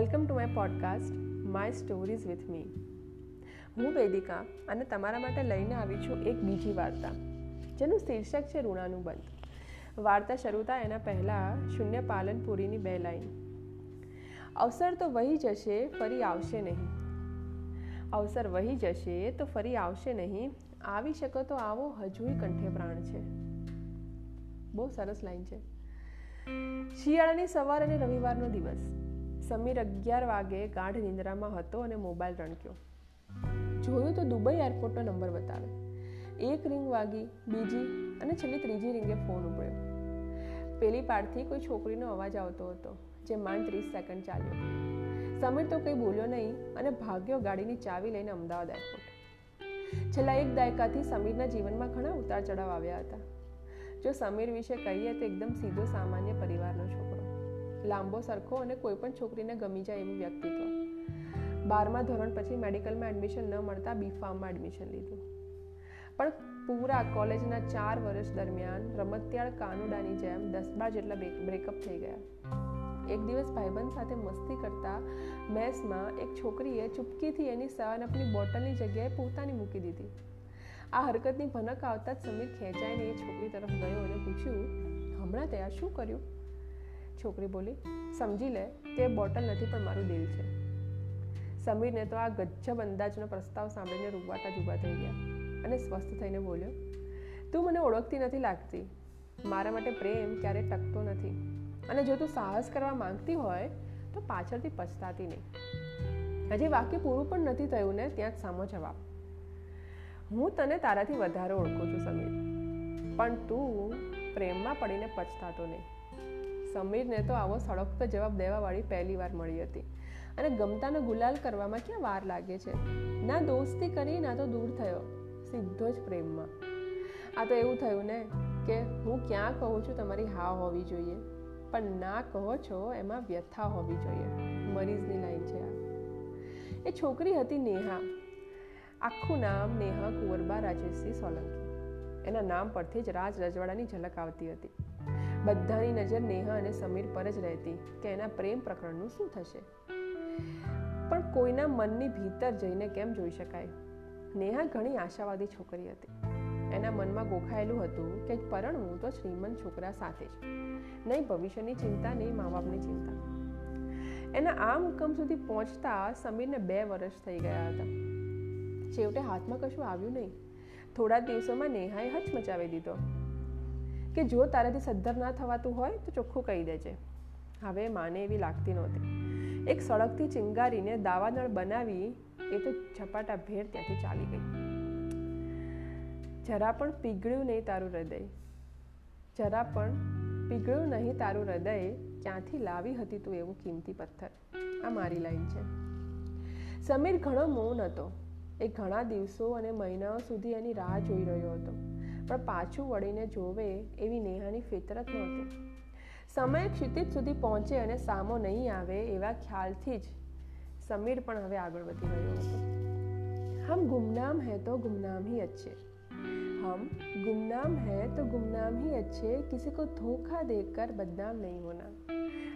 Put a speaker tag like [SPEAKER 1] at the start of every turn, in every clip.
[SPEAKER 1] Welcome to my podcast, my stories with me. હું વેદિકા અને તમારા માટે લઈને આવી છું એક બીજી વાર્તા, જેનું શીર્ષક છે ઋણાનું બંધ. વાર્તા શરૂ થાય એના પહેલાં શૂન્ય પાલનપુરીની બે લાઈન. અવસર તો વહી જશે, ફરી આવશે નહીં. અવસર વહી જશે તો ફરી આવશે નહીં. આવી શકો તો આવો, હજુય કંઠે પ્રાણ છે. બહુ સરસ લાઈન છે. શિયાળાની સવાર અને રવિવારનો દિવસ. સમીર અગિયાર વાગે ગાઢ નિંદ્રામાં હતો અને મોબાઈલ રણક્યો. જોયું તો દુબઈ એરપોર્ટનો નંબર બતાવે. એક રિંગ વાગી, બીજી અને છેલ્લી ત્રીજી રિંગે ફોન ઉપડ્યો પેલી પારથી કોઈ છોકરીનો અવાજ આવતો હતો, જે માંડ ત્રીસ સેકન્ડ ચાલ્યો. સમીર તો કંઈ બોલ્યો નહીં અને ભાગ્યો ગાડીની ચાવી લઈને અમદાવાદ એરપોર્ટ છેલ્લા એક દાયકાથી સમીરના જીવનમાં ઘણા ઉતાર ચઢાવ આવ્યા હતા. જો સમીર વિશે કહીએ તો એકદમ સીધો સામાન્ય પરિવારનો છોકરો. લાંબો સરખો અને કોઈ પણ છોકરીને ગમી જાય એવું વ્યક્તિત્વ. બારમા ધોરણ પછી મેડિકલમાં એડમિશન ન મળતા બી ફાર્મમાં એડમિશન લીધું. પણ પૂરા કોલેજના ચાર વર્ષ દરમિયાન રમતિયાળ કાનુડાની જેમ દસ બાર જેટલા બ્રેકઅપ થઈ ગયા. એક દિવસ ભાઈબંધ સાથે મસ્તી કરતા મેસમાં એક છોકરીએ ચૂપકીથી એની સવાનપની બોટલની જગ્યાએ પોતાની મૂકી દીધી. આ હરકતની ભનક આવતા જ સમીર ખેંચાઈને એ છોકરી તરફ ગયો અને પૂછ્યું, હમણાં તે આ શું કર્યું? છોકરી બોલી, સમજી લે કે બોટલ નથી, પણ મારું દિલ છે. સમીરને તો આ ગજ્જબ અંદાજનો પ્રસ્તાવ સાંભળીને રૂવાટા જુબા થઈ ગયા અને સ્વસ્થ થઈને બોલ્યો, તું મને ઓળખતી નથી લાગતી. મારા માટે પ્રેમ ક્યારેય ટકતો નથી. અને જો તું સાહસ કરવા માંગતી હોય, તો પાછળથી પછતાતી નહીં. હજી વાક્ય પૂરું પણ નથી થયું ને, ત્યાં જ સામો જવાબ, હું તને તારાથી વધારે ઓળખું છું, સમીર. પણ તું પ્રેમમાં પડીને પછતાતો નહીં. સમીરને તો આવો સડકતો જવાબ દેવાવાળી પહેલી વાર મળી હતી. અને ગમતાનો ગુલાલ કરવામાં ક્યાં વાર લાગે છે? ના દોસ્તી કરી, ના તો દૂર થયો. સીધો જ પ્રેમમાં. આ તો એવું થયું ને કે હું ક્યાં કહું છું તમારી હા હોવી જોઈએ. પણ ના કહો છો એમાં વ્યથા હોવી જોઈએ. મરીઝની લાઈન છે આ. એ છોકરી હતી નેહા. આખું નામ નેહા કુંવરબા રાજેશસિંહ સોલંકી. એના નામ પરથી જ રાજ રજવાડાની ઝલક આવતી હતી. બધાની નજર નેહા અને સમીર પર જ રહેતી કે એના પ્રેમ પ્રકરણનું શું થશે? પણ કોઈના મનની ભીતર જઈને કેમ જોઈ શકાય? નેહા ઘણી આશાવાદી છોકરી હતી. એના મનમાં ગોખાયેલું હતું કે પરણવું તો શ્રીમંત છોકરા સાથે જ. નહીં ભવિષ્યની ચિંતા, નહીં મા બાપની ચિંતા. એના આ મુકમ સુધી પહોંચતા સમીરને બે વર્ષ થઈ ગયા હતા. છેવટે હાથમાં કશું આવ્યું નહીં. થોડા દિવસોમાં નેહાએ હચમચાવી દીધો. કે જો તારાથી સદ્ધર ના થવાતું હોય તો ચોખ્ખું કહી દેજે. હવે માને એવી લાગતી નહોતી. એક સળગથી ચિંગારીને દાવાનળ બનાવી એ તો ઝપાટા ભેર ત્યાંથી ચાલી ગઈ. જરા પણ પીગળ્યું નહીં તારું હૃદય. જરા પણ પીગળ્યું નહીં તારું હૃદય ક્યાંથી લાવી હતી તું એવું કિંમતી પથ્થર? આ મારી લાઈન છે. સમીર ઘણો મૌન હતો. એ ઘણા દિવસો અને મહિનાઓ સુધી એની રાહ જોઈ રહ્યો હતો. પણ પાછું વળીને જોવે એવી નેહાની ફિતરત નહોતી સમય ક્ષિતિજ સુધી પહોંચે અને સામો નહીં આવે એવા ખ્યાલથી જ સમીર પણ હવે આગળ વધી રહ્યો હતો હમ ગુમનામ હૈ તો ગુમનામ ही अच्छे हम गुमनाम है तो गुमनाम ही अच्छे किसी को धोखा देकर बदनाम नहीं होना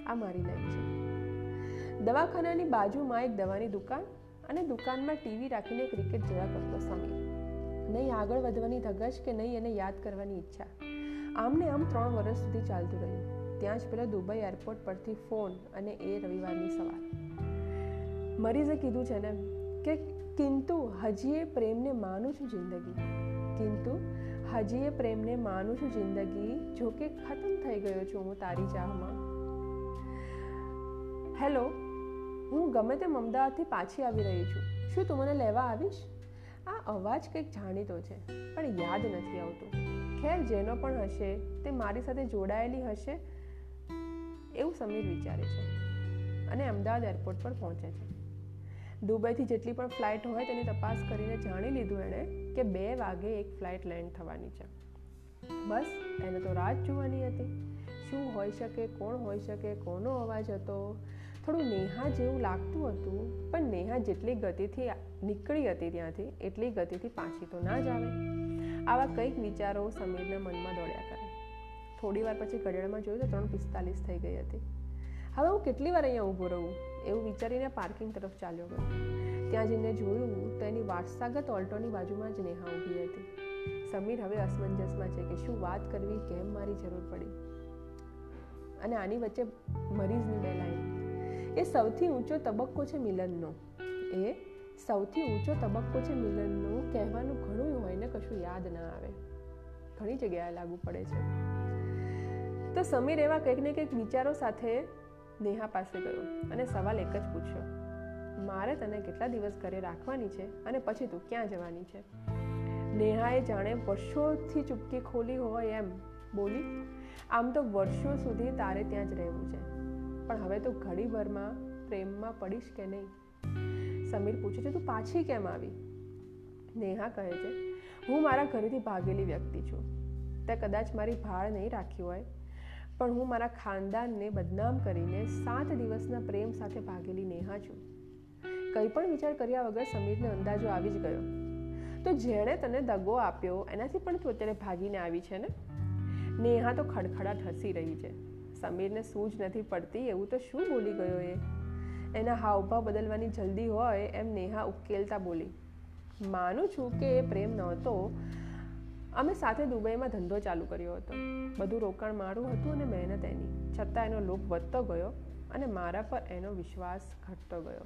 [SPEAKER 1] આ મારી લાઈન છે દવાખાનાની બાજુમાં એક દવાની દુકાન અને દુકાનમાં ટીવી રાખીને ક્રિકેટ જોયા કરતો સમીર નહીં, આગળ વધવાની ધગશ કે નહીં એને યાદ કરવાની ઈચ્છા. આમને આમ ત્રણ વર્ષ સુધી ચાલતું રહ્યું. ત્યાં જ પેલા દુબઈ એરપોર્ટ પરથી ફોન અને એ રવિવારની સવાર. મરીઝે કીધું છે ને, કે કિંતુ હજી એ પ્રેમને માનું છું જિંદગી. કિંતુ હજી એ પ્રેમને માનું છું જિંદગી જો કે ખતમ થઈ ગયો છું હું તારી ચાહમાં. હેલો, હું ગમે તેમ અમદાવાદથી પાછી આવી રહી છું. શું તું મને લેવા આવીશ? આ અવાજ કંઈક જાણીતો છે, પણ યાદ નથી આવતું. ખેર જેનો પણ હશે, તે મારી સાથે જોડાયેલી હશે, એવું સમીર વિચારે છે અને અમદાવાદ એરપોર્ટ પર પહોંચે છે. દુબઈથી જેટલી પણ ફ્લાઇટ હોય તેની તપાસ કરીને જાણી લીધું એણે કે બે વાગે એક ફ્લાઇટ લેન્ડ થવાની છે. બસ, એને તો રાત જોવાની હતી. શું હોઈ શકે, કોણ હોઈ શકે, કોનો અવાજ હતો થોડું નેહા જેવું લાગતું હતું, પણ નેહા જેટલી ગતિથી નીકળી હતી ત્યાંથી, એટલી ગતિથી પાછી તો ના જ આવે. આવા કંઈક વિચારો સમીરના મનમાં દોડ્યા કરે. થોડી વાર પછી ઘડિયાળમાં જોયું તો ત્રણ પિસ્તાલીસ થઈ ગઈ હતી. હવે હું કેટલી વાર અહીંયા ઊભો રહું? એવું વિચારીને પાર્કિંગ તરફ ચાલ્યો ગયો. ત્યાં જઈને જોયું તો એની વારસાગત ઓલ્ટોની બાજુમાં જ નેહા ઊભી હતી. સમીર હવે અસમંજસમાં છે કે શું વાત કરવી, કેમ મારી જરૂર પડી? અને આની વચ્ચે મરીઝની બે એ સૌથી ઊંચો તબક્કો છે મિલનનો. એ સૌથી ઊંચો તબક્કો છે મિલનનો કહેવાનું ઘણું હોય ને કશું યાદ ના આવે. ઘણી જગ્યાએ લાગુ પડે છે. તો સમીર એવા કંઈક ને કંઈક વિચારો સાથે નેહા પાસે ગયો અને સવાલ એક જ પૂછ્યો. મારે તને કેટલા દિવસ ઘરે રાખવાની છે અને પછી તું ક્યાં જવાની છે? નેહાએ જાણે વર્ષોથી ચૂપકી ખોલી હોય એમ. બોલી, આમ તો વર્ષો સુધી તારે ત્યાં જ રહેવું છે. પણ હવે તો ઘડીભરમાં પ્રેમમાં પડીશ કે નહીં? સમીર પૂછે છે, તું પાછી કેમ આવી? નેહા કહે છે, હું મારા ઘરેથી ભાગેલી વ્યક્તિ છું. તે કદાચ મારી ભાળ નહીં રાખી હોય, પણ હું મારા ખાનદાનને બદનામ કરીને સાત દિવસના પ્રેમ સાથે ભાગેલી નેહા છું. કંઈ પણ વિચાર કર્યા વગર સમીરને અંદાજો આવી જ ગયો. તો જેણે તને દગો આપ્યો, એનાથી પણ તું અત્યારે ભાગીને આવી છે ને? નેહા તો ખડખડાટ હસી રહી છે. સમીરને સૂઝ નથી પડતી, એવું તો શું બોલી ગયો એ? એના હાવભાવ બદલવાની જલ્દી હોય એમ નેહા ઉકેલતા બોલી. માનું છું કે એ પ્રેમ નહોતો. અમે સાથે દુબઈમાં ધંધો ચાલુ કર્યો હતો. બધું રોકાણ મારું હતું અને મહેનત એની. છતાં એનો લોભ વધતો ગયો અને મારા પર એનો વિશ્વાસ ઘટતો ગયો.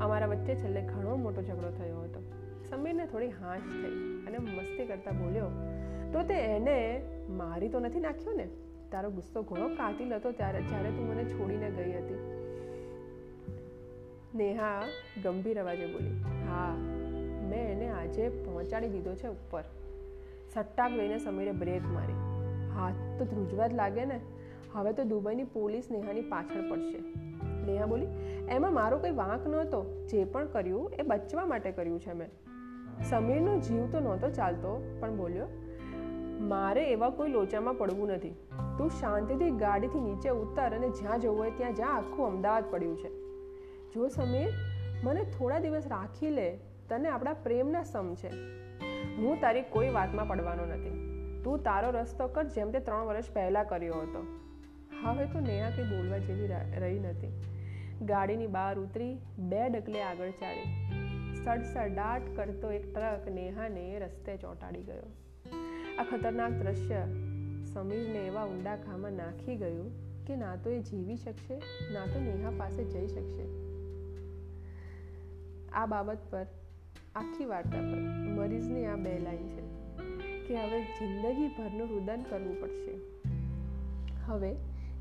[SPEAKER 1] અમારા વચ્ચે છેલ્લે ઘણો મોટો ઝઘડો થયો હતો. સમીરને થોડી હાશ થઈ અને મસ્તી કરતા બોલ્યો, તો તે એને મારી તો નથી નાખ્યો ને? તારો ગુસ્સો ઘણો કાતિલ હતો ત્યારે, જ્યારે તું મને છોડીને ગઈ હતી. નેહા ગંભીર અવાજે બોલી, હા, મેં એને આજે પહોંચાડી દીધો છે ઉપર. સટ્ટાક લઈને સમીરે બ્રેક મારી, હાથ તો ધ્રુજવા જ લાગે ને, હવે તો દુબઈની પોલીસ નેહાની પાછળ પડશે. નેહા બોલી, એમાં મારો કંઈ વાંક નહોતો, જે પણ કર્યું એ બચવા માટે કર્યું છે મેં. સમીરનો જીવ તો નહોતો ચાલતો, પણ બોલ્યો મારે એવા કોઈ લોચામાં પડવું નથી. તું શાંતિથી ગાડીથી નીચે ઉતર અને જ્યાં જવું હોય ત્યાં જ્યાં આખું અમદાવાદ પડ્યું છે. જો સમીર, મને થોડા દિવસ રાખી લે. તને આપણા પ્રેમના સમ છે. હું તારી કોઈ વાતમાં પડવાનો નથી. તું તારો રસ્તો કર જેમ તે ત્રણ વર્ષ પહેલાં કર્યો હતો. હવે તો નેહા કંઈ બોલવા જેવી રહી નથી. ગાડીની બહાર ઉતરી બે ડગલે આગળ ચાલી. સડસડાટ કરતો એક ટ્રક નેહાને રસ્તે ચોંટાડી ગયો. આ ખતરનાક દ્રશ્ય સમીરને એવા ઊંડા ખામાં નાખી ગયું કે ના તો એ જીવી શકશે, ના તો નેહા પાસે જઈ શકશે. આ બાબત પર, આખી વાર્તા પર મરીઝની આ બે લાઈન છે કે હવે જિંદગીભરનું રુદન કરવું પડશે. હવે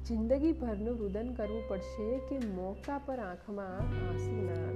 [SPEAKER 1] જિંદગીભરનું રુદન કરવું પડશે કે મોકા પર આંખમાં આંસુ ના આવ્યા